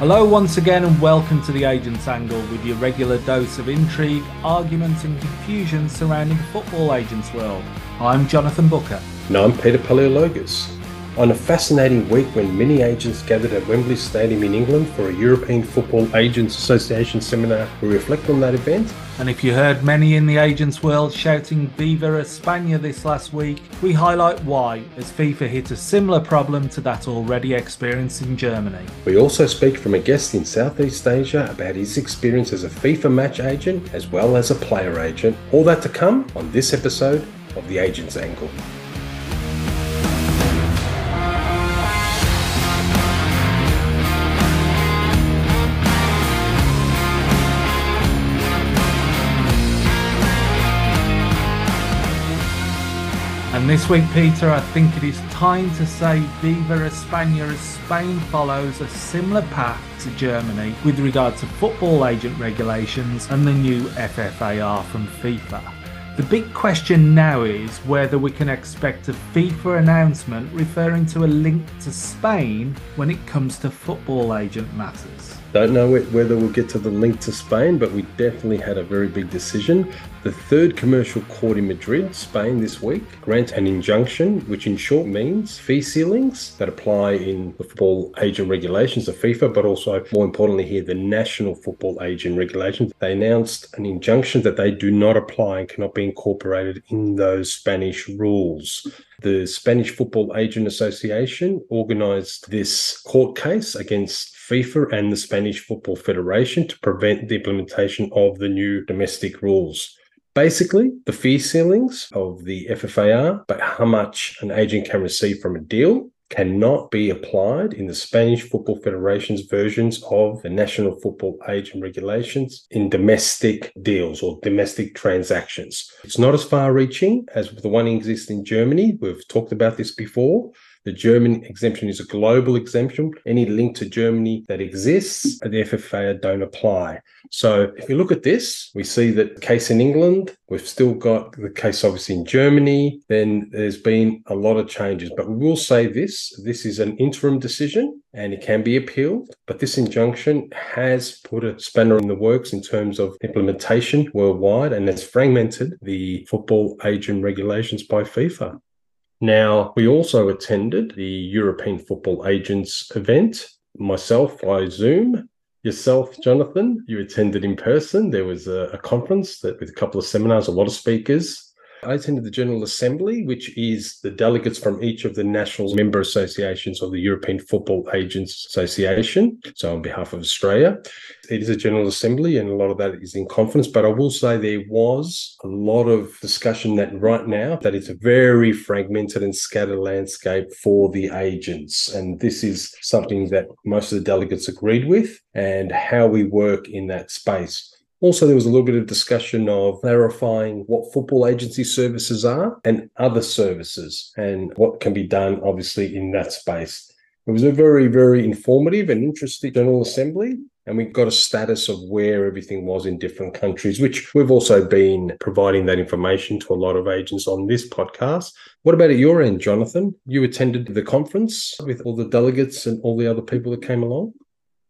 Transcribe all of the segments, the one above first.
Hello, once again, and welcome to the Agents Angle with your regular dose of intrigue, arguments, and confusion surrounding the football agents world. I'm Jonathan Booker. And I'm Peter Paleologus. On a fascinating week when many agents gathered at Wembley Stadium in England for a European Football Agents Association seminar, we reflect on that event. And if you heard many in the agents world shouting Viva España this last week, we highlight why, as FIFA hit a similar problem to that already experienced in Germany. We also speak from a guest in Southeast Asia about his experience as a FIFA match agent as well as a player agent. All that to come on this episode of The Agent's Angle. This week, Peter, I think it is time to say Viva España as Spain follows a similar path to Germany with regard to football agent regulations and the new FFAR from FIFA. The big question now is whether we can expect a FIFA announcement referring to a link to Spain when it comes to football agent matters. Don't know whether we'll get to the link to Spain, but we definitely had a very big decision. The third commercial court in Madrid, Spain, this week grant an injunction, which in short means fee ceilings that apply in the football agent regulations of FIFA, but also more importantly here, the national football agent regulations. They announced an injunction that they do not apply and cannot be incorporated in those Spanish rules. The Spanish Football Agent Association organized this court case against FIFA and the Spanish Football Federation to prevent the implementation of the new domestic rules. Basically, the fee ceilings of the FFAR, but how much an agent can receive from a deal, cannot be applied in the Spanish Football Federation's versions of the National Football Agent Regulations in domestic deals or domestic transactions. It's not as far reaching as the one exists in Germany. We've talked about this before. The German exemption is a global exemption. Any link to Germany that exists, the FFA don't apply. So if you look at this, we see that case in England, we've still got the case obviously in Germany, then there's been a lot of changes. But we will say this, this is an interim decision and it can be appealed. But this injunction has put a spanner in the works in terms of implementation worldwide and has fragmented the football agent regulations by FIFA. Now, we also attended the European Football Agents event, myself by Zoom. Yourself, Jonathan, you attended in person. There was a, a conference that with a couple of seminars, a lot of speakers. I attended the General Assembly, which is the delegates from each of the national member associations of the European Football Agents Association. So, on behalf of Australia, it is a General Assembly, and a lot of that is in conference. But I will say there was a lot of discussion that right now that it's a very fragmented and scattered landscape for the agents, and this is something that most of the delegates agreed with, and how we work in that space. Also, there was a little bit of discussion of clarifying what football agency services are and other services and what can be done, obviously, in that space. It was a very, very informative and interesting General Assembly. And we got a status of where everything was in different countries, which we've also been providing that information to a lot of agents on this podcast. What about at your end, Jonathan? You attended the conference with all the delegates and all the other people that came along?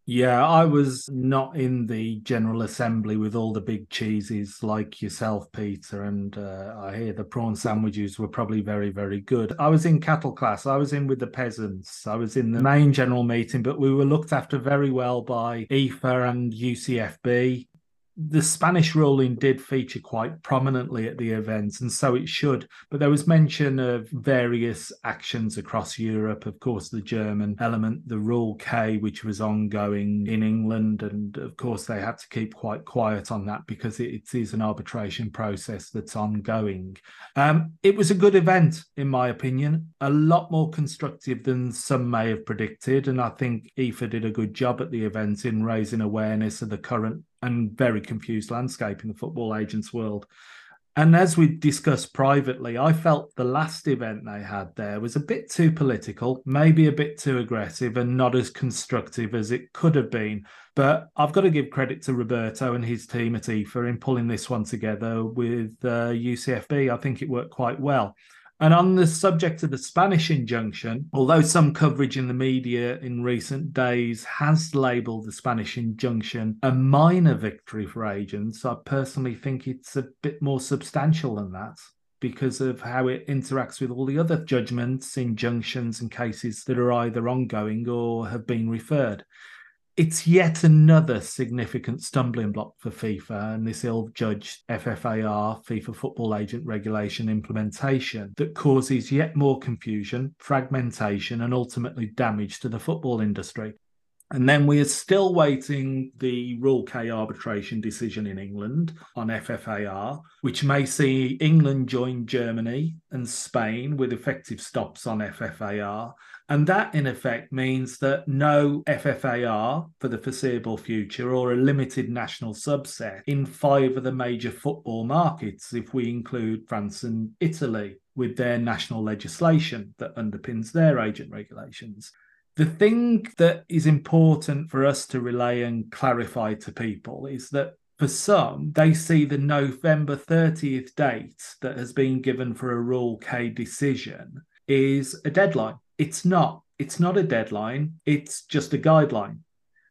Yeah, I was not in the General Assembly with all the big cheeses like yourself, Peter, and uh, I hear the prawn sandwiches were probably very, very good. I was in cattle class, I was in with the peasants, I was in the main general meeting, but we were looked after very well by EFAA and UCFB the Spanish ruling did feature quite prominently at the event, and so it should. But there was mention of various actions across Europe. Of course, the German element, the Rule K, which was ongoing in England, and of course they had to keep quite quiet on that because it, it is an arbitration process that's ongoing. Um, it was a good event, in my opinion, a lot more constructive than some may have predicted, and I think EFAA did a good job at the event in raising awareness of the current and very confused landscape in the football agents world. And as we discussed privately, I felt the last event they had there was a bit too political, maybe a bit too aggressive, and not as constructive as it could have been. But I've got to give credit to Roberto and his team at EFAA in pulling this one together with uh, UCFB. I think it worked quite well. And on the subject of the Spanish injunction, although some coverage in the media in recent days has labelled the Spanish injunction a minor victory for agents, I personally think it's a bit more substantial than that because of how it interacts with all the other judgments, injunctions, and cases that are either ongoing or have been referred it's yet another significant stumbling block for FIFA and this ill judged FFAR, FIFA Football Agent Regulation implementation, that causes yet more confusion, fragmentation, and ultimately damage to the football industry. And then we are still waiting the Rule K arbitration decision in England on FFAR, which may see England join Germany and Spain with effective stops on FFAR. And that, in effect, means that no FFAR for the foreseeable future or a limited national subset in five of the major football markets, if we include France and Italy with their national legislation that underpins their agent regulations. The thing that is important for us to relay and clarify to people is that for some, they see the November 30th date that has been given for a Rule K decision is a deadline. It's not. It's not a deadline, it's just a guideline.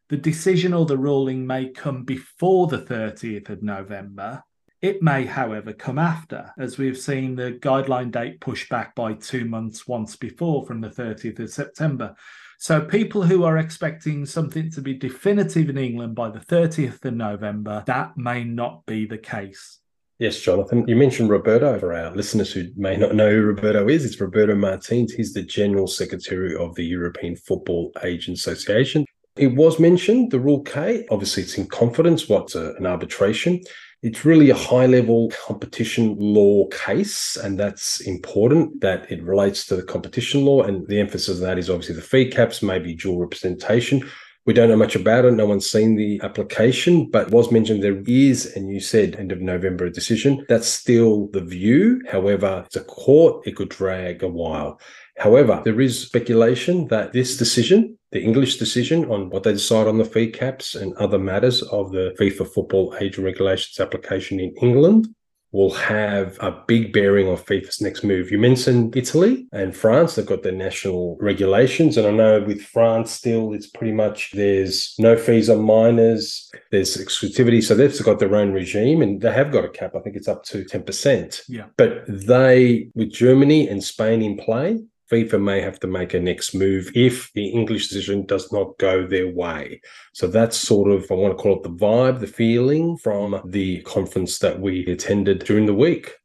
The decision or the ruling may come before the 30th of November. It may, however, come after, as we've seen the guideline date pushed back by two months once before from the 30th of September. So people who are expecting something to be definitive in England by the 30th of November, that may not be the case. Yes, Jonathan. You mentioned Roberto. For our listeners who may not know who Roberto is, it's Roberto Martins. He's the General Secretary of the European Football Agent Association. It was mentioned, the Rule K. Obviously, it's in confidence. What's a, uh, an arbitration? It's really a high level competition law case, and that's important that it relates to the competition law. And the emphasis of that is obviously the fee caps, maybe dual representation. We don't know much about it. No one's seen the application, but was mentioned there is, and you said end of November a decision. That's still the view. However, it's a court, it could drag a while. However, there is speculation that this decision, the English decision on what they decide on the fee caps and other matters of the FIFA football age regulations application in England, will have a big bearing on FIFA's next move. You mentioned Italy and France, they've got their national regulations. And I know with France still, it's pretty much there's no fees on minors, there's exclusivity. So they've got their own regime and they have got a cap. I think it's up to 10%. Yeah. But they, with Germany and Spain in play, FIFA may have to make a next move if the English decision does not go their way. So that's sort of, I want to call it the vibe, the feeling from the conference that we attended during the week.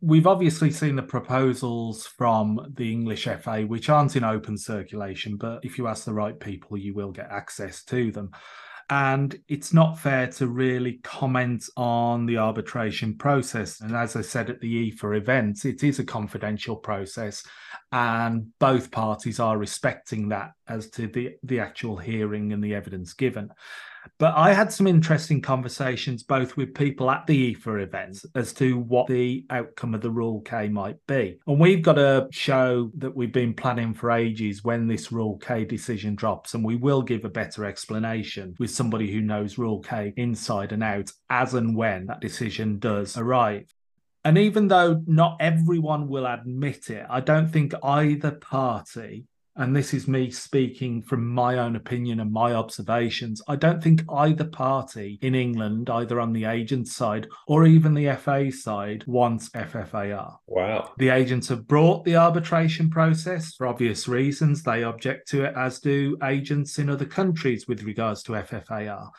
We've obviously seen the proposals from the English FA, which aren't in open circulation, but if you ask the right people, you will get access to them. And it's not fair to really comment on the arbitration process. And as I said at the EFAA event, it is a confidential process and both parties are respecting that as to the the actual hearing and the evidence given but i had some interesting conversations both with people at the EFAA events as to what the outcome of the rule k might be. And we've got a show that we've been planning for ages when this rule k decision drops and we will give a better explanation with somebody who knows rule k inside and out as and when that decision does arrive. And even though not everyone will admit it, I don't think either party, and this is me speaking from my own opinion and my observations, I don't think either party in England, either on the agent side or even the FA side, wants FFAR. Wow. The agents have brought the arbitration process for obvious reasons. They object to it, as do agents in other countries with regards to FFAR.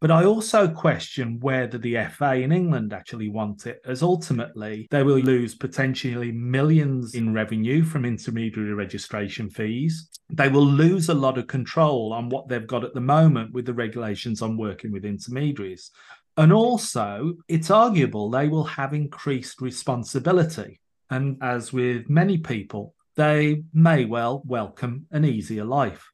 But I also question whether the FA in England actually want it, as ultimately they will lose potentially millions in revenue from intermediary registration fees. They will lose a lot of control on what they've got at the moment with the regulations on working with intermediaries. And also, it's arguable they will have increased responsibility. And as with many people, they may well welcome an easier life.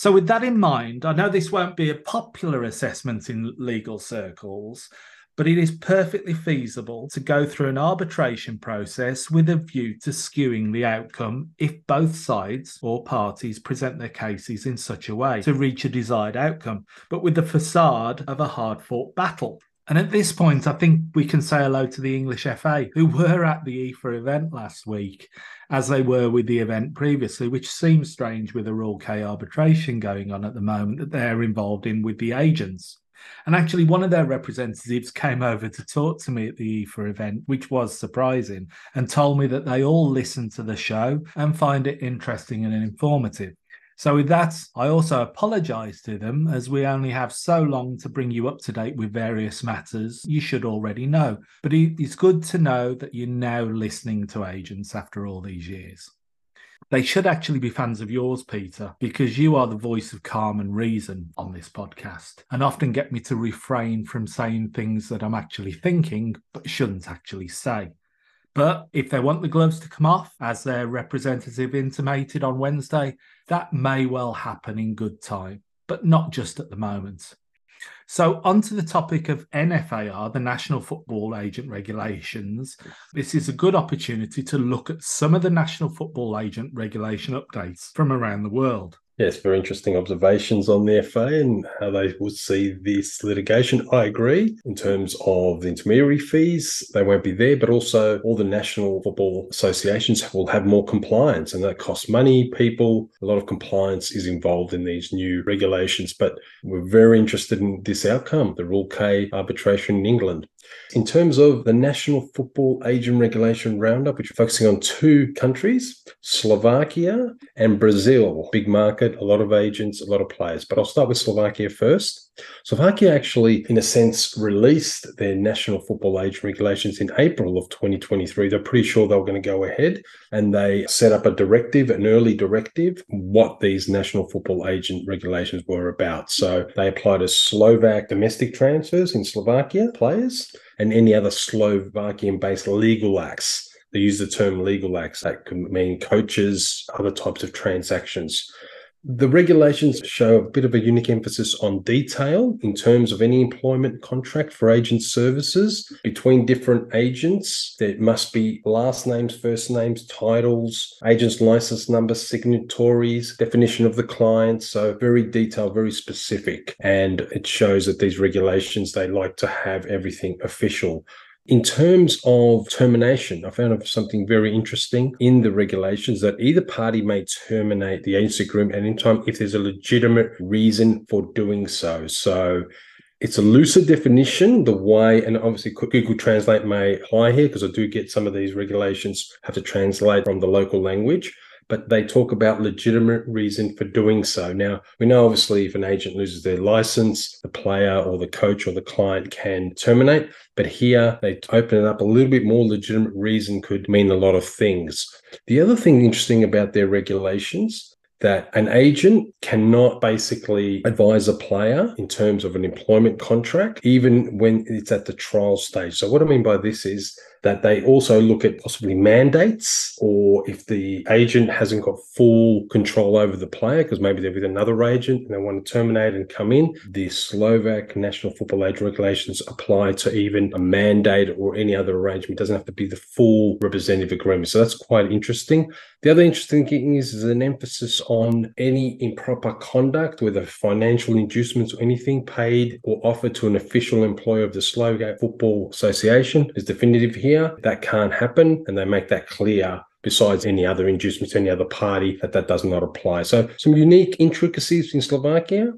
So, with that in mind, I know this won't be a popular assessment in legal circles, but it is perfectly feasible to go through an arbitration process with a view to skewing the outcome if both sides or parties present their cases in such a way to reach a desired outcome, but with the facade of a hard fought battle. And at this point, I think we can say hello to the English FA, who were at the EFAA event last week, as they were with the event previously, which seems strange with a Rule K arbitration going on at the moment that they're involved in with the agents. And actually, one of their representatives came over to talk to me at the EFAA event, which was surprising, and told me that they all listen to the show and find it interesting and informative. So, with that, I also apologize to them as we only have so long to bring you up to date with various matters you should already know. But it's good to know that you're now listening to agents after all these years. They should actually be fans of yours, Peter, because you are the voice of calm and reason on this podcast and often get me to refrain from saying things that I'm actually thinking but shouldn't actually say. But if they want the gloves to come off, as their representative intimated on Wednesday, that may well happen in good time, but not just at the moment. So, onto the topic of NFAR, the National Football Agent Regulations. This is a good opportunity to look at some of the National Football Agent Regulation updates from around the world. Yes, very interesting observations on the FA and how they would see this litigation. I agree in terms of the intermediary fees, they won't be there, but also all the national football associations will have more compliance and that costs money, people. A lot of compliance is involved in these new regulations, but we're very interested in this outcome, the Rule K arbitration in England. In terms of the National Football Agent Regulation Roundup, which are focusing on two countries, Slovakia and Brazil. Big market, a lot of agents, a lot of players. But I'll start with Slovakia first. Slovakia actually, in a sense, released their national football age regulations in April of 2023. They're pretty sure they were going to go ahead and they set up a directive, an early directive, what these national football agent regulations were about. So they applied to Slovak domestic transfers in Slovakia, players, and any other Slovakian based legal acts. They use the term legal acts that could mean coaches, other types of transactions. The regulations show a bit of a unique emphasis on detail in terms of any employment contract for agent services between different agents. There must be last names, first names, titles, agent's license numbers, signatories, definition of the client. So very detailed, very specific. And it shows that these regulations, they like to have everything official. In terms of termination, I found something very interesting in the regulations that either party may terminate the agency agreement at any time if there's a legitimate reason for doing so. So it's a looser definition, the way, and obviously Google Translate may apply here because I do get some of these regulations have to translate from the local language but they talk about legitimate reason for doing so. Now, we know obviously if an agent loses their license, the player or the coach or the client can terminate, but here they open it up a little bit more. Legitimate reason could mean a lot of things. The other thing interesting about their regulations that an agent cannot basically advise a player in terms of an employment contract, even when it's at the trial stage. So, what I mean by this is that they also look at possibly mandates or if the agent hasn't got full control over the player because maybe they're with another agent and they want to terminate and come in. The Slovak national football age regulations apply to even a mandate or any other arrangement. It doesn't have to be the full representative agreement. So that's quite interesting. The other interesting thing is, is an emphasis on any improper conduct, whether financial inducements or anything paid or offered to an official employer of the Slovak Football Association is definitive here. That can't happen, and they make that clear besides any other inducements, any other party, that that does not apply. So some unique intricacies in Slovakia.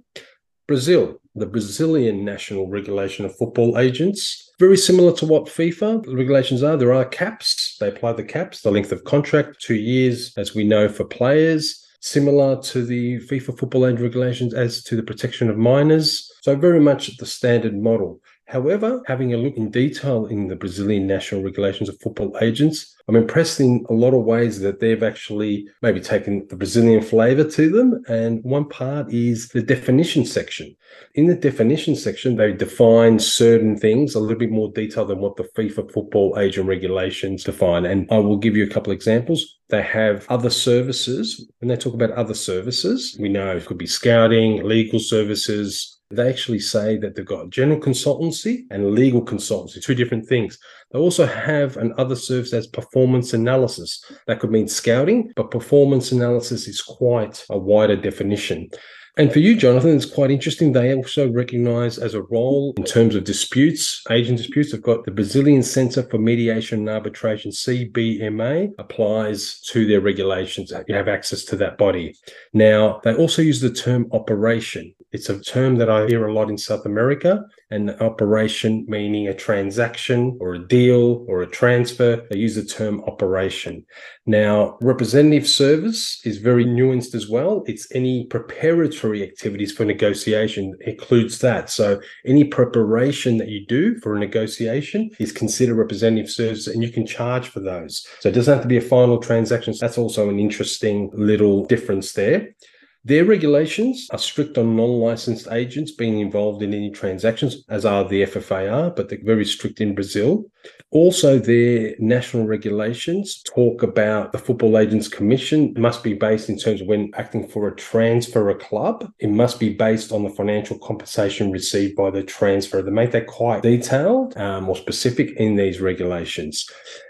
Brazil, the Brazilian national regulation of football agents. Very similar to what FIFA regulations are. There are caps. They apply the caps, the length of contract, two years, as we know for players. Similar to the FIFA football age regulations as to the protection of minors. So very much the standard model. However, having a look in detail in the Brazilian national regulations of football agents, I'm impressed in a lot of ways that they've actually maybe taken the Brazilian flavor to them. And one part is the definition section. In the definition section, they define certain things a little bit more detail than what the FIFA football agent regulations define. And I will give you a couple examples. They have other services. When they talk about other services, we know it could be scouting, legal services, they actually say that they've got general consultancy and legal consultancy, two different things. They also have another service as performance analysis. That could mean scouting, but performance analysis is quite a wider definition. And for you, Jonathan, it's quite interesting. They also recognize as a role in terms of disputes, agent disputes. They've got the Brazilian Center for Mediation and Arbitration, CBMA, applies to their regulations. You have access to that body. Now, they also use the term operation. It's a term that I hear a lot in South America, and operation meaning a transaction or a deal or a transfer. They use the term operation. Now, representative service is very nuanced as well. It's any preparatory activities for negotiation includes that. So any preparation that you do for a negotiation is considered representative service and you can charge for those. So it doesn't have to be a final transaction. So That's also an interesting little difference there. Their regulations are strict on non licensed agents being involved in any transactions, as are the FFAR, but they're very strict in Brazil. Also, their national regulations talk about the Football Agents Commission must be based in terms of when acting for a transfer a club, it must be based on the financial compensation received by the transfer. They make that quite detailed um, or specific in these regulations.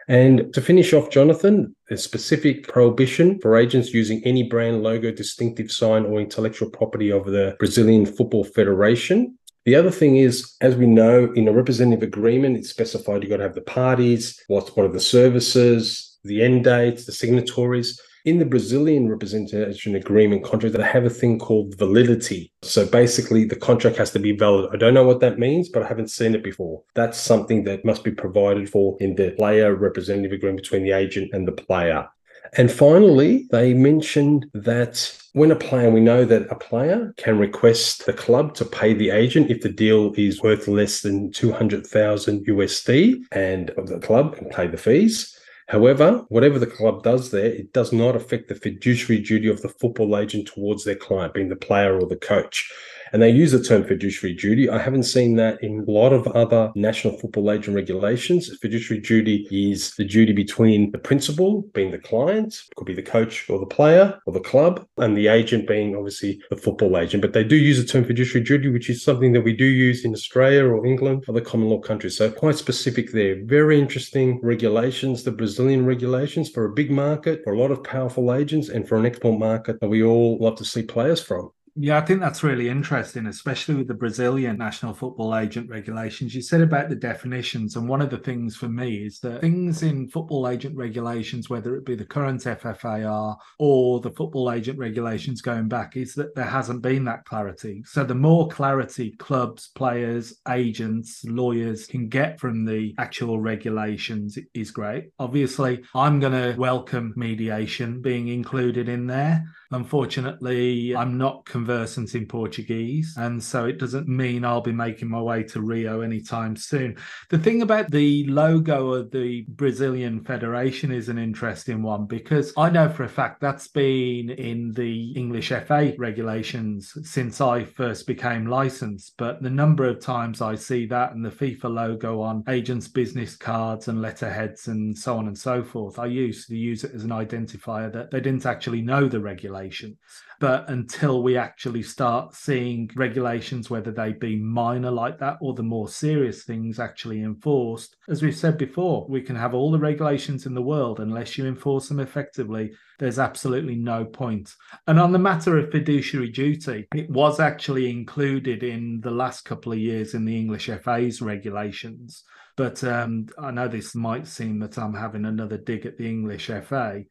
And to finish off, Jonathan, a specific prohibition for agents using any brand, logo, distinctive sign, or intellectual property of the Brazilian Football Federation. The other thing is, as we know, in a representative agreement, it's specified you've got to have the parties, what, what are the services, the end dates, the signatories. In the Brazilian representation agreement contract, they have a thing called validity. So basically, the contract has to be valid. I don't know what that means, but I haven't seen it before. That's something that must be provided for in the player representative agreement between the agent and the player. And finally, they mentioned that when a player, we know that a player can request the club to pay the agent if the deal is worth less than 200,000 USD and the club can pay the fees. However, whatever the club does there, it does not affect the fiduciary duty of the football agent towards their client, being the player or the coach. And they use the term fiduciary duty. I haven't seen that in a lot of other national football agent regulations. Fiduciary duty is the duty between the principal, being the client, could be the coach or the player or the club, and the agent being obviously the football agent. But they do use the term fiduciary duty, which is something that we do use in Australia or England, other common law countries. So quite specific there. Very interesting regulations, the Brazilian regulations for a big market, for a lot of powerful agents, and for an export market that we all love to see players from. Yeah, I think that's really interesting, especially with the Brazilian national football agent regulations. You said about the definitions, and one of the things for me is that things in football agent regulations, whether it be the current FFAR or the football agent regulations going back, is that there hasn't been that clarity. So the more clarity clubs, players, agents, lawyers can get from the actual regulations is great. Obviously, I'm going to welcome mediation being included in there. Unfortunately, I'm not conversant in Portuguese, and so it doesn't mean I'll be making my way to Rio anytime soon. The thing about the logo of the Brazilian Federation is an interesting one because I know for a fact that's been in the English FA regulations since I first became licensed. But the number of times I see that and the FIFA logo on agents' business cards and letterheads and so on and so forth, I used to use it as an identifier that they didn't actually know the regulations. But until we actually start seeing regulations, whether they be minor like that or the more serious things actually enforced, as we've said before, we can have all the regulations in the world. Unless you enforce them effectively, there's absolutely no point. And on the matter of fiduciary duty, it was actually included in the last couple of years in the English FA's regulations. But um, I know this might seem that I'm having another dig at the English FA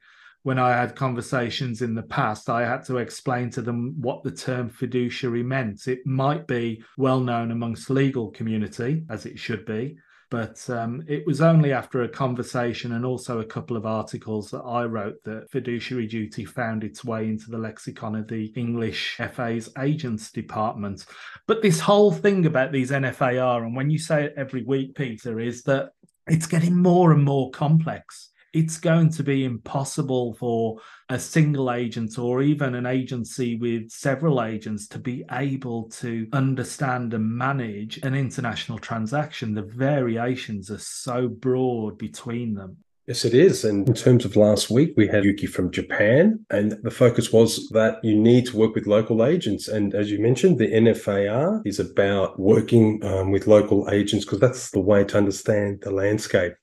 when I had conversations in the past, I had to explain to them what the term fiduciary meant. It might be well known amongst legal community, as it should be, but um, it was only after a conversation and also a couple of articles that I wrote that fiduciary duty found its way into the lexicon of the English FA's agents department. But this whole thing about these NFAR, and when you say it every week, Peter, is that it's getting more and more complex it's going to be impossible for a single agent or even an agency with several agents to be able to understand and manage an international transaction. The variations are so broad between them. Yes, it is. And in terms of last week, we had Yuki from Japan, and the focus was that you need to work with local agents. And as you mentioned, the NFAR is about working um, with local agents because that's the way to understand the landscape.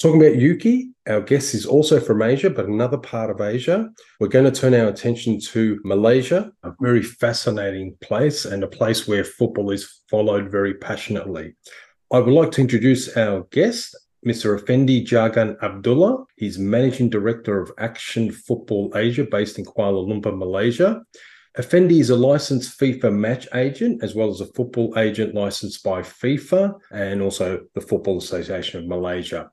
Talking about Yuki, Our guest is also from Asia, but another part of Asia. We're going to turn our attention to Malaysia, a very fascinating place and a place where football is followed very passionately. I would like to introduce our guest, Mr. Effendi Jagan Abdullah. He's Managing Director of Action Football Asia based in Kuala Lumpur, Malaysia. Effendi is a licensed FIFA match agent as well as a football agent licensed by FIFA and also the Football Association of Malaysia.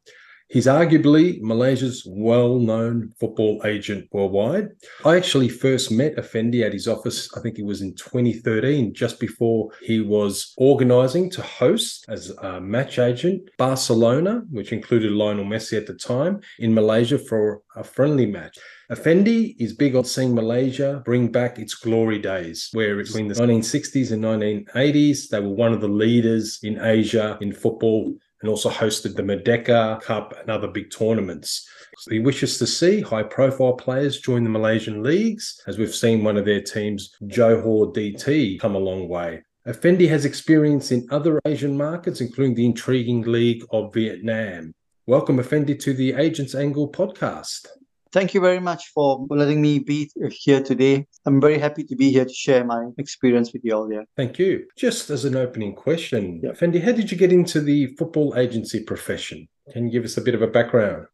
He's arguably Malaysia's well known football agent worldwide. I actually first met Effendi at his office, I think it was in 2013, just before he was organizing to host as a match agent Barcelona, which included Lionel Messi at the time, in Malaysia for a friendly match. Effendi is big on seeing Malaysia bring back its glory days, where between the 1960s and 1980s, they were one of the leaders in Asia in football and also hosted the Merdeka Cup and other big tournaments. He wishes to see high profile players join the Malaysian leagues, as we've seen one of their teams, Johor DT, come a long way. Effendi has experience in other Asian markets, including the intriguing League of Vietnam. Welcome, Effendi, to the Agents Angle podcast. Thank you very much for letting me be here today. I'm very happy to be here to share my experience with you all here. Thank you. Just as an opening question, yep. Fendi, how did you get into the football agency profession? Can you give us a bit of a background?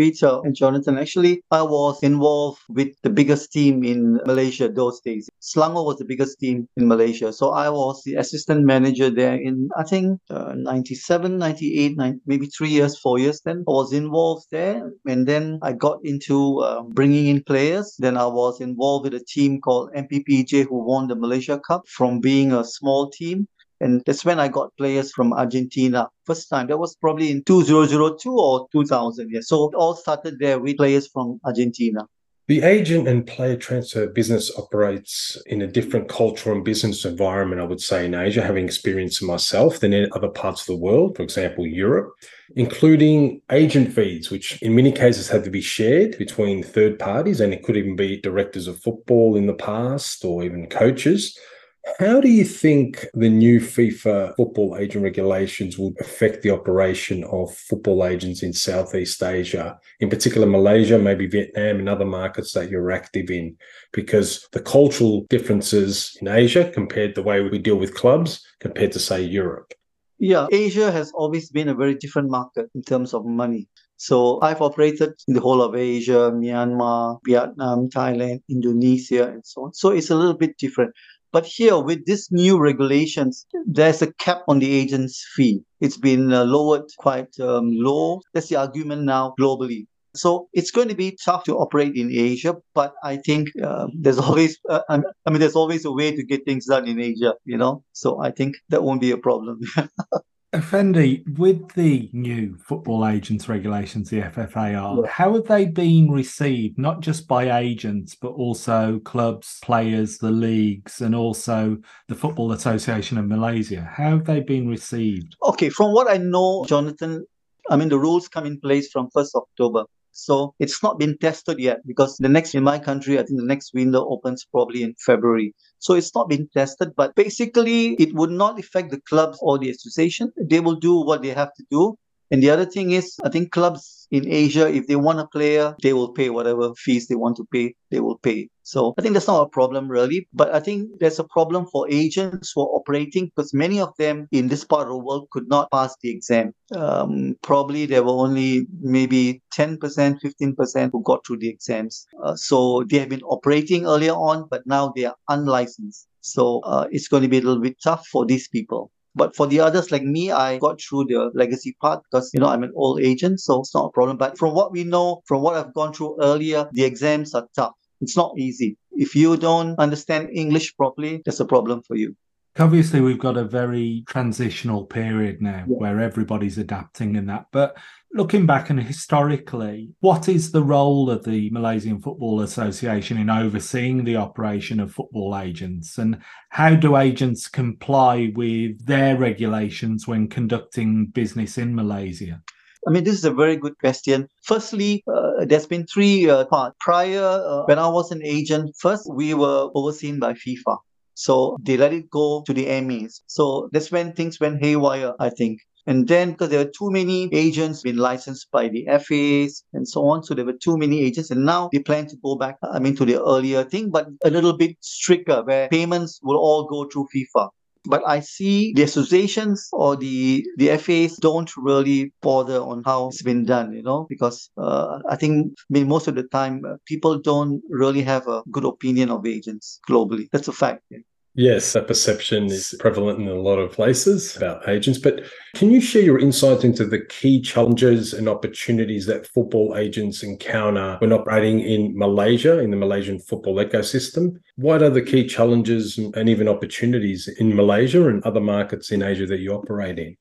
Peter and Jonathan. Actually, I was involved with the biggest team in Malaysia those days. Selangor was the biggest team in Malaysia. So I was the assistant manager there in, I think, uh, 97, 98, 90, maybe three years, four years then. I was involved there. And then I got into uh, bringing in players. Then I was involved with a team called MPPJ who won the Malaysia Cup from being a small team and that's when I got players from Argentina. First time, that was probably in 2002 or 2000. Yeah. So it all started there with players from Argentina. The agent and player transfer business operates in a different cultural and business environment, I would say, in Asia, having experienced myself than in other parts of the world, for example, Europe, including agent fees, which in many cases had to be shared between third parties, and it could even be directors of football in the past or even coaches. How do you think the new FIFA football agent regulations will affect the operation of football agents in Southeast Asia, in particular Malaysia, maybe Vietnam, and other markets that you're active in? Because the cultural differences in Asia compared to the way we deal with clubs compared to, say, Europe. Yeah, Asia has always been a very different market in terms of money. So I've operated in the whole of Asia, Myanmar, Vietnam, Thailand, Indonesia, and so on. So it's a little bit different. But here, with this new regulations, there's a cap on the agent's fee. It's been uh, lowered quite um, low. That's the argument now globally. So it's going to be tough to operate in Asia, but I think uh, there's always, uh, I mean, there's always a way to get things done in Asia, you know. So I think that won't be a problem. Effendi, with the new football agents regulations, the FFAR, yeah. how have they been received, not just by agents, but also clubs, players, the leagues, and also the Football Association of Malaysia? How have they been received? Okay, from what I know, Jonathan, I mean, the rules come in place from 1st October. So it's not been tested yet because the next in my country, I think the next window opens probably in February. So it's not been tested, but basically it would not affect the clubs or the association. They will do what they have to do. And the other thing is, I think clubs in Asia, if they want a player, they will pay whatever fees they want to pay, they will pay. So I think that's not a problem really. But I think there's a problem for agents who are operating because many of them in this part of the world could not pass the exam. Um, probably there were only maybe 10%, 15% who got through the exams. Uh, so they have been operating earlier on, but now they are unlicensed. So uh, it's going to be a little bit tough for these people. But for the others like me, I got through the legacy part because, you know, I'm an old agent, so it's not a problem. But from what we know, from what I've gone through earlier, the exams are tough. It's not easy. If you don't understand English properly, that's a problem for you. Obviously, we've got a very transitional period now yeah. where everybody's adapting in that. But looking back and historically, what is the role of the Malaysian Football Association in overseeing the operation of football agents? And how do agents comply with their regulations when conducting business in Malaysia? I mean, this is a very good question. Firstly, uh, there's been three uh, parts. Prior, uh, when I was an agent, first we were overseen by FIFA. So they let it go to the MEs. So that's when things went haywire, I think. And then because there were too many agents being licensed by the FAs and so on, so there were too many agents. And now they plan to go back, I mean, to the earlier thing, but a little bit stricter, where payments will all go through FIFA. But I see the associations or the the FAs don't really bother on how it's been done, you know, because uh, I think I mean, most of the time uh, people don't really have a good opinion of agents globally. That's a fact. Yeah. Yes, that perception is prevalent in a lot of places about agents. But can you share your insights into the key challenges and opportunities that football agents encounter when operating in Malaysia, in the Malaysian football ecosystem? What are the key challenges and even opportunities in Malaysia and other markets in Asia that you operate in?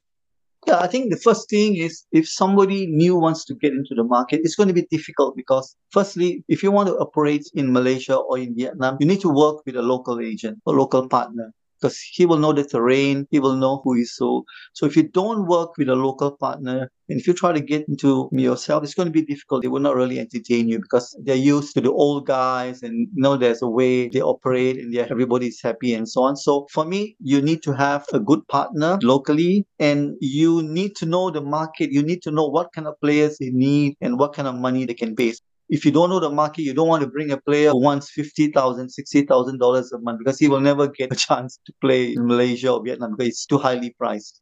Yeah, I think the first thing is if somebody new wants to get into the market, it's going to be difficult because, firstly, if you want to operate in Malaysia or in Vietnam, you need to work with a local agent, a local partner because he will know the terrain, he will know who is so. So if you don't work with a local partner, and if you try to get into yourself, it's going to be difficult. They will not really entertain you because they're used to the old guys and you know there's a way they operate and everybody's happy and so on. So for me, you need to have a good partner locally and you need to know the market. You need to know what kind of players they need and what kind of money they can pay if you don't know the market, you don't want to bring a player who wants $50,000, $60,000 a month because he will never get a chance to play in Malaysia or Vietnam because it's too highly priced.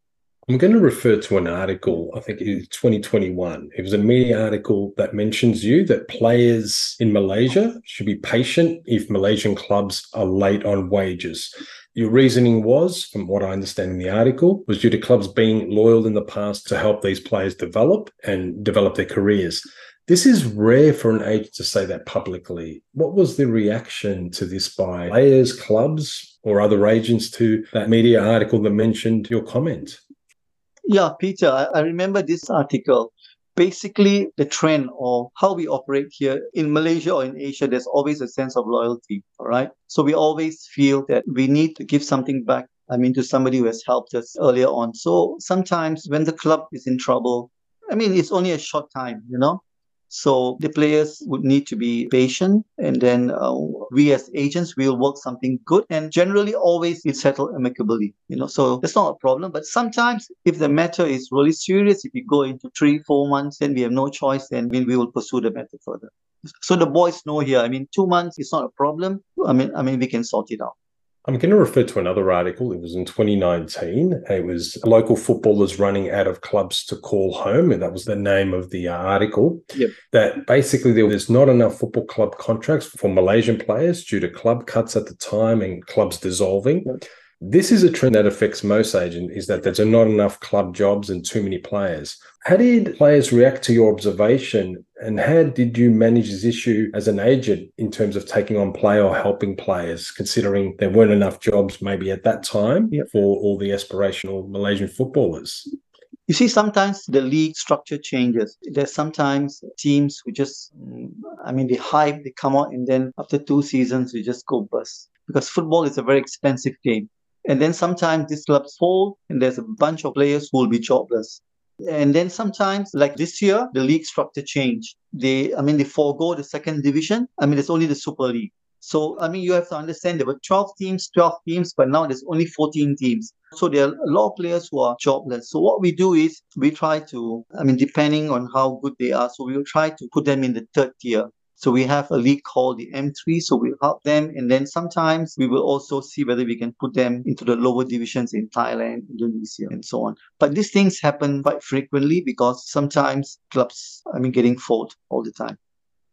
I'm going to refer to an article, I think it's 2021. It was a media article that mentions you that players in Malaysia should be patient if Malaysian clubs are late on wages. Your reasoning was, from what I understand in the article, was due to clubs being loyal in the past to help these players develop and develop their careers. This is rare for an agent to say that publicly. What was the reaction to this by players, clubs, or other agents to that media article that mentioned your comment? Yeah, Peter, I, remember this article. Basically, the trend or how we operate here in Malaysia or in Asia, there's always a sense of loyalty. All right. So we always feel that we need to give something back I mean, to somebody who has helped us earlier on. So sometimes when the club is in trouble, I mean, it's only a short time, you know. So the players would need to be patient, and then uh, we as agents will work something good, and generally always it settle amicably. You know, so that's not a problem. But sometimes if the matter is really serious, if we go into three, four months, then we have no choice, then we will pursue the matter further. So the boys know here. I mean, two months is not a problem. I mean, I mean, we can sort it out. I'm going to refer to another article. It was in 2019. It was local footballers running out of clubs to call home. And that was the name of the uh, article. Yep. That basically there was not enough football club contracts for Malaysian players due to club cuts at the time and clubs dissolving. Yep. This is a trend that affects most agents is that there's not enough club jobs and too many players. How did players react to your observation and how did you manage this issue as an agent in terms of taking on play or helping players, considering there weren't enough jobs maybe at that time yep. for all the aspirational Malaysian footballers? You see, sometimes the league structure changes. There's sometimes teams who just, I mean, they hype, they come out, and then after two seasons, they just go bust. Because football is a very expensive game. And then sometimes these clubs fold and there's a bunch of players who will be jobless. And then sometimes, like this year, the league structure changed. They, I mean, they forego the second division. I mean, it's only the Super League. So, I mean, you have to understand there were 12 teams, 12 teams, but now there's only 14 teams. So there are a lot of players who are jobless. So what we do is we try to, I mean, depending on how good they are, so we will try to put them in the third tier. So we have a league called the M3, so we'll help them. And then sometimes we will also see whether we can put them into the lower divisions in Thailand, Indonesia, and so on. But these things happen quite frequently because sometimes clubs, I mean, getting fought all the time.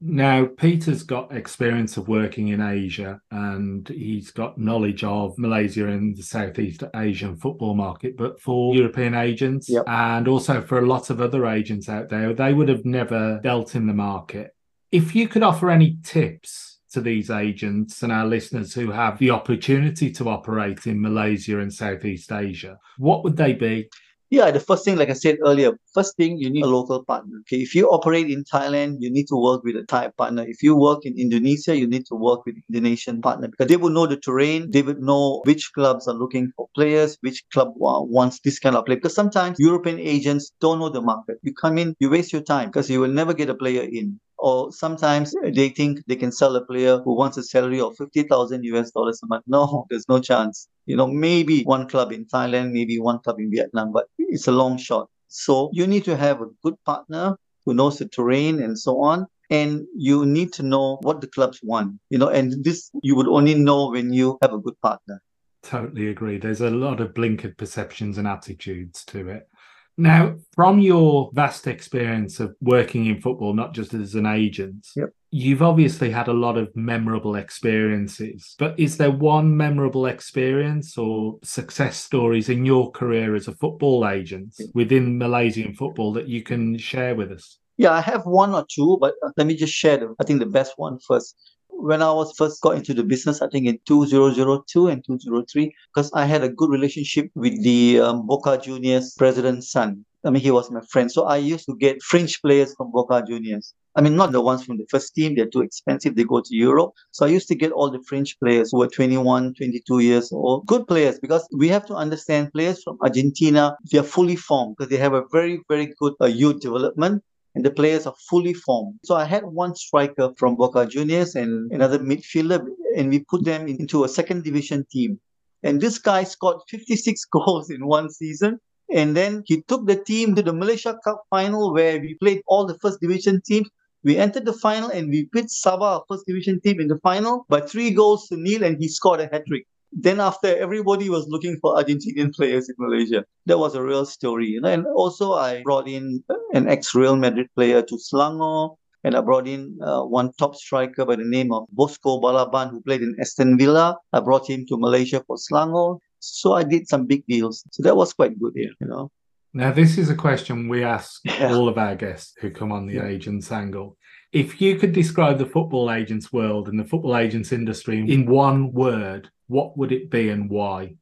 Now, Peter's got experience of working in Asia and he's got knowledge of Malaysia and the Southeast Asian football market. But for European agents yep. and also for a lot of other agents out there, they would have never dealt in the market. If you could offer any tips to these agents and our listeners who have the opportunity to operate in Malaysia and Southeast Asia, what would they be? Yeah, the first thing, like I said earlier, first thing you need a local partner. Okay, if you operate in Thailand, you need to work with a Thai partner. If you work in Indonesia, you need to work with Indonesian partner because they will know the terrain. They would know which clubs are looking for players, which club wants this kind of play. Because sometimes European agents don't know the market. You come in, you waste your time because you will never get a player in or sometimes they think they can sell a player who wants a salary of 50,000 US dollars a month. No, there's no chance. You know, maybe one club in Thailand, maybe one club in Vietnam, but it's a long shot. So you need to have a good partner who knows the terrain and so on. And you need to know what the clubs want, you know, and this you would only know when you have a good partner. Totally agree. There's a lot of blinkered perceptions and attitudes to it. Now, from your vast experience of working in football, not just as an agent, yep. you've obviously had a lot of memorable experiences. But is there one memorable experience or success stories in your career as a football agent within Malaysian football that you can share with us? Yeah, I have one or two, but uh, let me just share them. I think the best one first when I was first got into the business, I think in 2002 and 2003, because I had a good relationship with the um, Boca Juniors president's son. I mean, he was my friend. So I used to get French players from Boca Juniors. I mean, not the ones from the first team. They're too expensive. They go to Europe. So I used to get all the French players who were 21, 22 years old. Good players because we have to understand players from Argentina, they're fully formed because they have a very, very good uh, youth development and the players are fully formed. So I had one striker from Boca Juniors and another midfielder, and we put them into a second division team. And this guy scored 56 goals in one season. And then he took the team to the Malaysia Cup final where we played all the first division teams. We entered the final and we beat Sabah, first division team, in the final by three goals to nil, and he scored a hat trick then after everybody was looking for Argentinian players in Malaysia. That was a real story. You know? And also I brought in an ex-Real Madrid player to Selangor. And I brought in uh, one top striker by the name of Bosco Balaban, who played in Aston Villa. I brought him to Malaysia for Selangor. So I did some big deals. So that was quite good here, you know. Now, this is a question we ask yeah. all of our guests who come on the yeah. agents angle. If you could describe the football agents world and the football agents industry in one word, what would it be and why?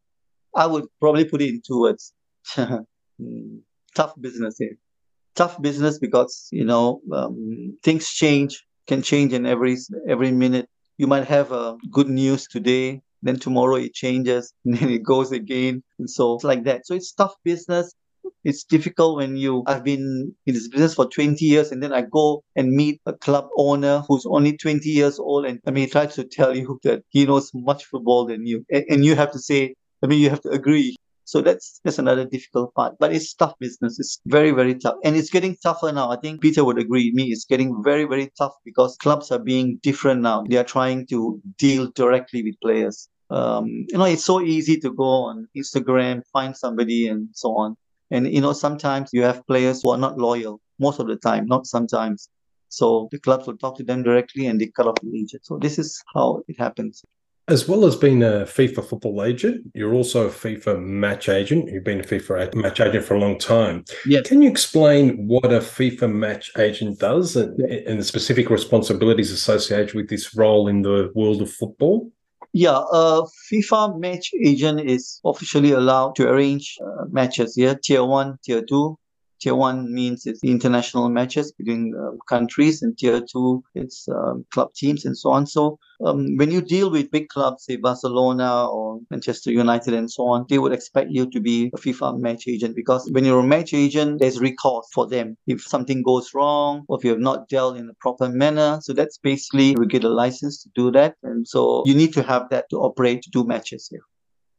I would probably put it in two words. Tough business here. Tough business because you know um, things change, can change in every every minute. You might have uh, good news today, then tomorrow it changes, and then it goes again, and so it's like that. So it's tough business it's difficult when you I've been in this business for 20 years and then I go and meet a club owner who's only 20 years old and I mean he tries to tell you that he knows much football than you and, and you have to say I mean you have to agree. So that's that's another difficult part but it's tough business. It's very very tough and it's getting tougher now. I think Peter would agree with me. It's getting very very tough because clubs are being different now. They are trying to deal directly with players. Um, you know, it's so easy to go on Instagram, find somebody, and so on. And you know, sometimes you have players who are not loyal. Most of the time, not sometimes. So the clubs will talk to them directly and they cut off the agent. So this is how it happens. As well as being a FIFA football agent, you're also a FIFA match agent. You've been a FIFA match agent for a long time. Yes. Can you explain what a FIFA match agent does and, and the specific responsibilities associated with this role in the world of football? Yeah, uh, FIFA match agent is officially allowed to arrange uh, matches here, tier one, tier two, Tier one means it's international matches between uh, countries, and tier two it's um, club teams and so on. So um, when you deal with big clubs, say Barcelona or Manchester United and so on, they would expect you to be a FIFA match agent because when you're a match agent, there's recourse for them if something goes wrong or if you have not dealt in a proper manner. So that's basically we get a license to do that, and so you need to have that to operate to do matches here.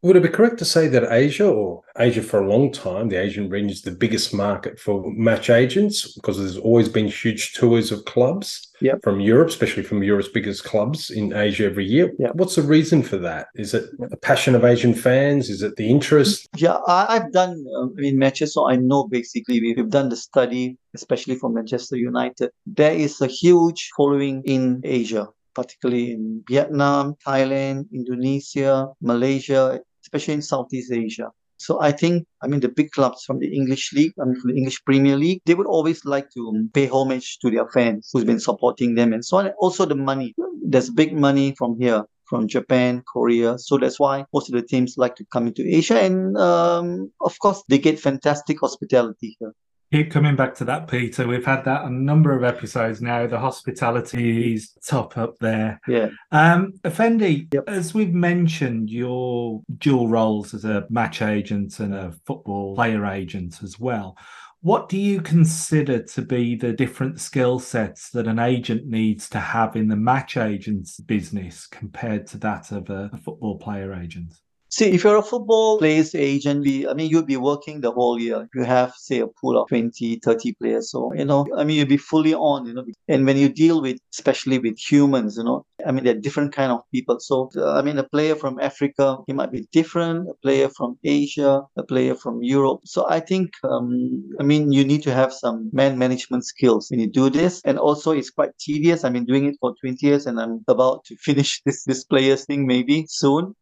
Would it be correct to say that Asia, or Asia for a long time, the Asian region is the biggest market for match agents because there's always been huge tours of clubs yep. from Europe, especially from Europe's biggest clubs in Asia every year. Yep. What's the reason for that? Is it the passion of Asian fans? Is it the interest? Yeah, I, have done uh, I mean, matches, so I know basically we've done the study, especially for Manchester United. There is a huge following in Asia particularly in Vietnam, Thailand, Indonesia, Malaysia, especially in Southeast Asia. So I think, I mean, the big clubs from the English league, I mean, from the English Premier League, they would always like to pay homage to their fans who's been supporting them and so on. Also the money. There's big money from here from Japan, Korea. So that's why most of the teams like to come into Asia. And um, of course, they get fantastic hospitality here keep coming back to that, Peter. We've had that a number of episodes now. The hospitality is top up there. Yeah. Um, Effendi, yep. as we've mentioned, your dual roles as a match agent and a football player agent as well. What do you consider to be the different skill sets that an agent needs to have in the match agent's business compared to that of a, a football player agent? See, if you're a football players agent, I mean, you'd be working the whole year. You have, say, a pool of 20, 30 players. So, you know, I mean, you'd be fully on, you know. And when you deal with, especially with humans, you know, I mean, they're different kind of people. So, I mean, a player from Africa, he might be different. A player from Asia, a player from Europe. So I think, um, I mean, you need to have some man management skills when you do this. And also, it's quite tedious. I've been doing it for 20 years and I'm about to finish this, this players thing maybe soon.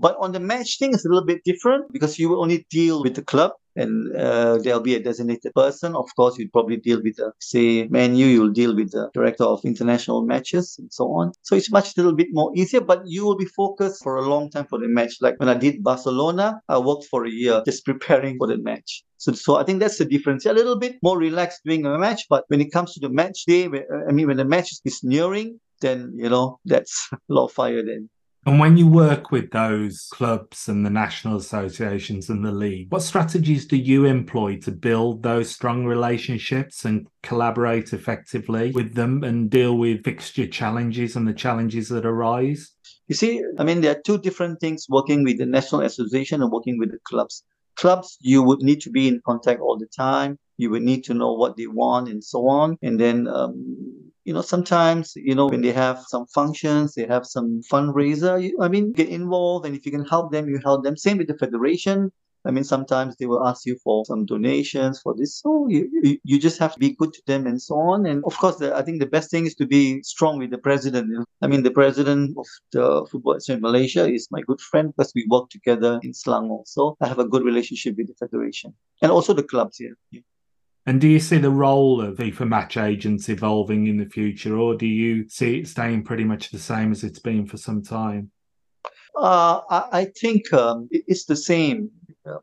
But on the match thing, it's a little bit different because you will only deal with the club and uh, there'll be a designated person. Of course, you'd probably deal with the, say, Man U, you'll deal with the director of international matches and so on. So it's much a little bit more easier, but you will be focused for a long time for the match. Like when I did Barcelona, I worked for a year just preparing for the match. So, so I think that's the difference. A little bit more relaxed doing a match, but when it comes to the match day, I mean, when the match is nearing, then, you know, that's a lot of fire then. And when you work with those clubs and the national associations and the league, what strategies do you employ to build those strong relationships and collaborate effectively with them and deal with fixture challenges and the challenges that arise? You see, I mean, there are two different things working with the national association and working with the clubs. Clubs, you would need to be in contact all the time. You would need to know what they want and so on. And then um, you know, sometimes, you know, when they have some functions, they have some fundraiser, you, I mean, get involved. And if you can help them, you help them. Same with the federation. I mean, sometimes they will ask you for some donations for this. So you, you, just have to be good to them and so on. And of course, the, I think the best thing is to be strong with the president. I mean, the president of the Football Association Malaysia is my good friend because we work together in Selangor. So I have a good relationship with the federation and also the clubs here. Yeah. And do you see the role of FIFA match agents evolving in the future, or do you see it staying pretty much the same as it's been for some time? Uh, I, think um, it's the same.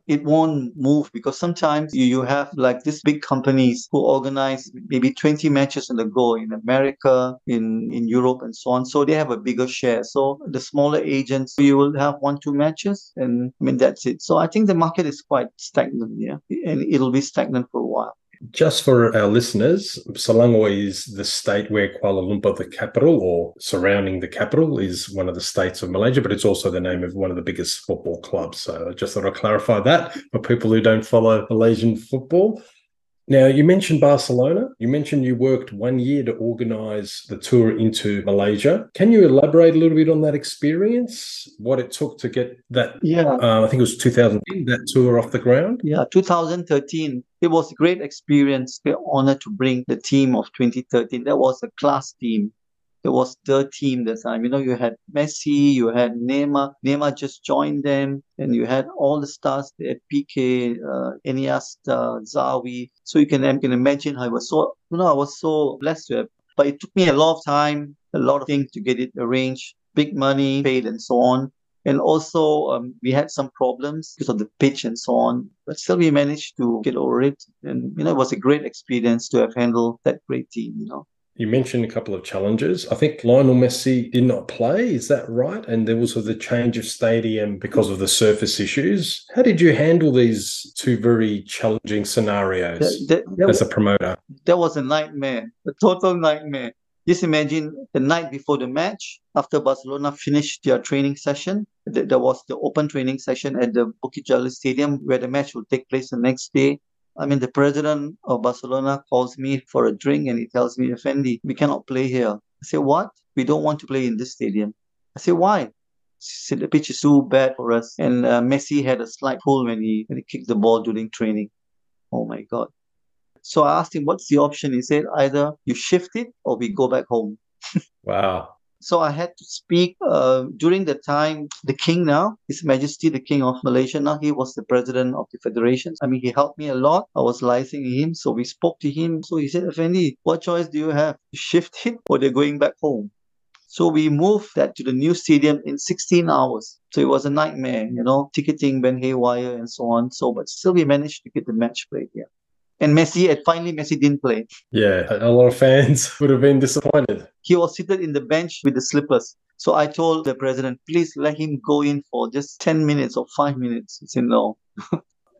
It won't move because sometimes you, you have like these big companies who organize maybe 20 matches in a go in America, in, in Europe, and so on. So they have a bigger share. So the smaller agents, you will have one, two matches, and I mean, that's it. So I think the market is quite stagnant, yeah, and it'll be stagnant for a while. Just for our listeners, Selangor is the state where Kuala Lumpur, the capital, or surrounding the capital, is one of the states of Malaysia, but it's also the name of one of the biggest football clubs. So I just thought I'd clarify that for people who don't follow Malaysian football. Now, you mentioned Barcelona. You mentioned you worked one year to organize the tour into Malaysia. Can you elaborate a little bit on that experience? What it took to get that? Yeah. Uh, I think it was 2010, that tour off the ground? Yeah, 2013. It was a great experience. We're honored to bring the team of 2013. That was a class team it was the team that time. You know, you had Messi, you had Neymar. Neymar just joined them, and you had all the stars there: Piqué, uh, Iniesta, Xavi. So you can, you can imagine how I was so, you know, I was so blessed to have. But it took me a lot of time, a lot of things to get it arranged, big money paid, and so on. And also, um, we had some problems because of the pitch and so on. But still, we managed to get over it. And, you know, it was a great experience to have handled that great team, you know. You mentioned a couple of challenges. I think Lionel Messi did not play. Is that right? And there was the change of stadium because of the surface issues. How did you handle these two very challenging scenarios that, that, that as a promoter? That was a nightmare, a total nightmare. Just imagine the night before the match, after Barcelona finished their training session, there was the open training session at the Bukit Jalil Stadium where the match will take place the next day. I mean, the president of Barcelona calls me for a drink and he tells me, Effendi, we cannot play here. I say, what? We don't want to play in this stadium. I say, why? Said, the pitch is too bad for us. And uh, Messi had a slight pull when he, when he kicked the ball during training. Oh my God. So I asked him, what's the option? He said, either you shift it or we go back home. wow. So I had to speak uh, during the time, the king now, His Majesty, the King of Malaysia now, he was the president of the federation. I mean, he helped me a lot. I was liaising him. So we spoke to him. So he said, Effendi, what choice do you have? Shift it or they're going back home? So we moved that to the new stadium in 16 hours. So it was a nightmare, you know, ticketing went haywire and so on. So, but still we managed to get the match played here and Messi, and finally Messi didn't play. Yeah, a lot of fans would have been disappointed. He was seated in the bench with the slippers. So I told the president, please let him go in for just 10 minutes or five minutes. He said, no.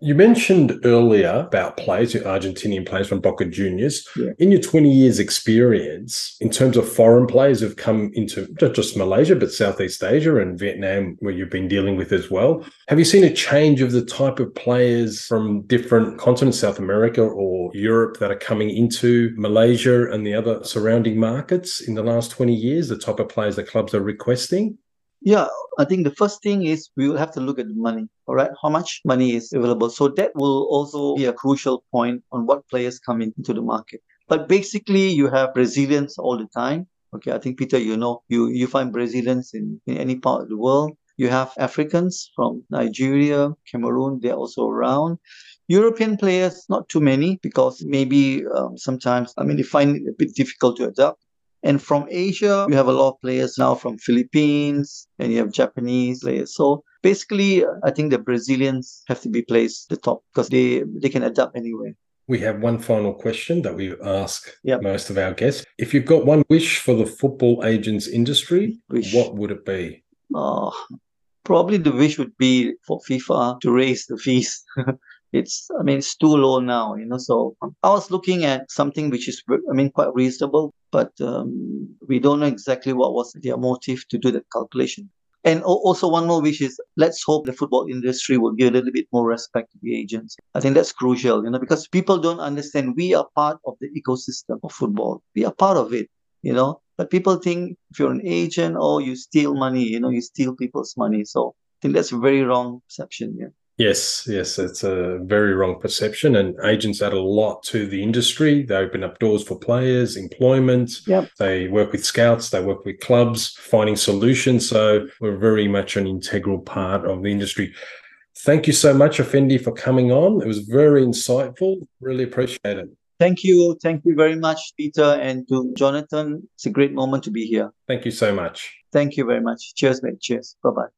You mentioned earlier about players, Argentinian players from Boca Juniors. Yeah. In your 20 years experience, in terms of foreign players who've come into not just Malaysia, but Southeast Asia and Vietnam, where you've been dealing with as well, have you seen a change of the type of players from different continents, South America or Europe, that are coming into Malaysia and the other surrounding markets in the last 20 years, the type of players that clubs are requesting? Yeah, I think the first thing is we will have to look at the money, all right? How much money is available? So that will also be a crucial point on what players come into the market. But basically, you have Brazilians all the time. Okay, I think Peter, you know, you you find Brazilians in, in any part of the world. You have Africans from Nigeria, Cameroon, they're also around. European players, not too many because maybe um, sometimes, I mean, they find it a bit difficult to adapt. And from Asia, you have a lot of players now from Philippines and you have Japanese players. So basically, I think the Brazilians have to be placed the top because they, they can adapt anywhere. We have one final question that we ask Yep. most of our guests. If you've got one wish for the football agents industry, Wish. what would it be? Uh, probably the wish would be for FIFA to raise the fees. it's, I mean, it's too low now, you know. So I was looking at something which is, I mean, quite reasonable, but um, we don't know exactly what was their motive to do that calculation. And also, one more which is let's hope the football industry will give a little bit more respect to the agents. I think that's crucial, you know, because people don't understand we are part of the ecosystem of football. We are part of it, you know. But people think if you're an agent, oh, you steal money, you know, you steal people's money. So I think that's a very wrong perception. Yeah. Yes, yes, it's a very wrong perception. And agents add a lot to the industry. They open up doors for players, employment. Yep. They work with scouts, they work with clubs, finding solutions. So we're very much an integral part of the industry. Thank you so much, Effendi, for coming on. It was very insightful. Really appreciate it. Thank you. Thank you very much, Peter, and to Jonathan. It's a great moment to be here. Thank you so much. Thank you very much. Cheers, mate. Cheers. Bye bye.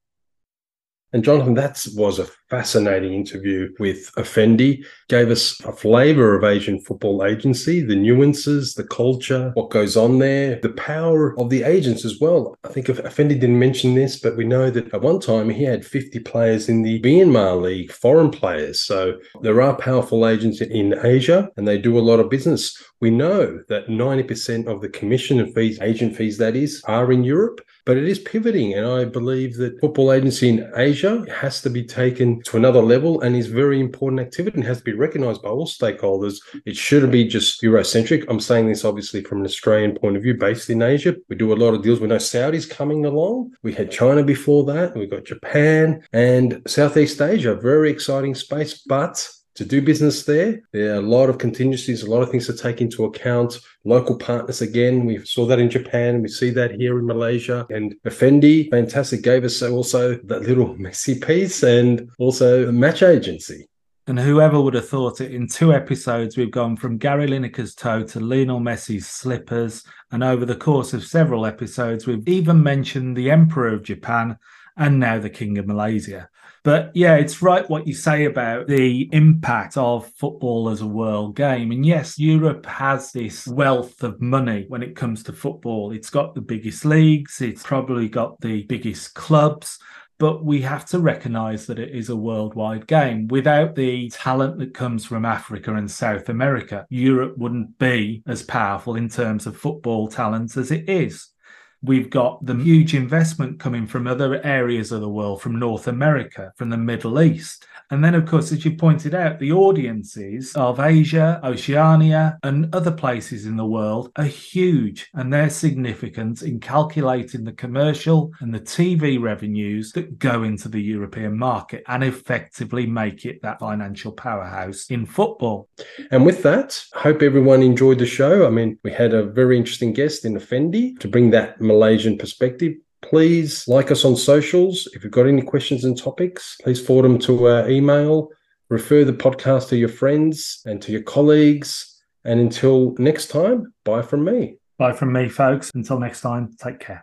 And Jonathan, that was a fascinating interview with Effendi. Gave us a flavour of Asian football agency, the nuances, the culture, what goes on there, the power of the agents as well. I think Effendi didn't mention this, but we know that at one time he had 50 players in the Myanmar League, foreign players. So there are powerful agents in Asia and they do a lot of business. We know that 90% of the commission and fees, agent fees that is, are in Europe but it is pivoting. And I believe that football agency in Asia has to be taken to another level and is very important activity and has to be recognized by all stakeholders. It shouldn't be just Eurocentric. I'm saying this obviously from an Australian point of view, based in Asia. We do a lot of deals. We know Saudi's coming along. We had China before that. We've got Japan and Southeast Asia, very exciting space, but to do business there. There are a lot of contingencies, a lot of things to take into account. Local partners again, we saw that in Japan, we see that here in Malaysia. And Effendi, fantastic, gave us also that little Messi piece and also a match agency. And whoever would have thought it, in two episodes, we've gone from Gary Lineker's toe to Lionel Messi's slippers. And over the course of several episodes, we've even mentioned the Emperor of Japan and now the King of Malaysia. But yeah, it's right what you say about the impact of football as a world game. And yes, Europe has this wealth of money when it comes to football. It's got the biggest leagues, it's probably got the biggest clubs. But we have to recognize that it is a worldwide game. Without the talent that comes from Africa and South America, Europe wouldn't be as powerful in terms of football talent as it is. We've got the huge investment coming from other areas of the world, from North America, from the Middle East. And then, of course, as you pointed out, the audiences of Asia, Oceania, and other places in the world are huge and they're significant in calculating the commercial and the TV revenues that go into the European market and effectively make it that financial powerhouse in football. And with that, hope everyone enjoyed the show. I mean, we had a very interesting guest in Effendi to bring that Malaysian perspective. Please like us on socials. If you've got any questions and topics, please forward them to our email. Refer the podcast to your friends and to your colleagues. And until next time, bye from me. Bye from me, folks. Until next time, take care.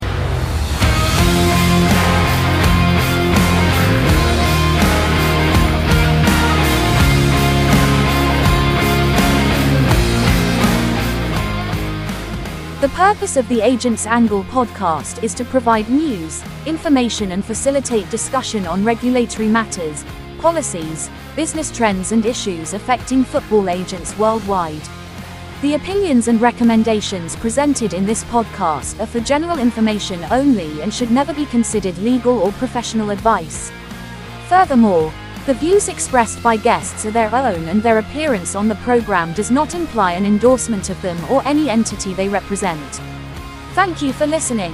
The purpose of the Agents Angle podcast is to provide news, information, and facilitate discussion on regulatory matters, policies, business trends, and issues affecting football agents worldwide. The opinions and recommendations presented in this podcast are for general information only and should never be considered legal or professional advice. Furthermore, the views expressed by guests are their own and their appearance on the program does not imply an endorsement of them or any entity they represent. Thank you for listening.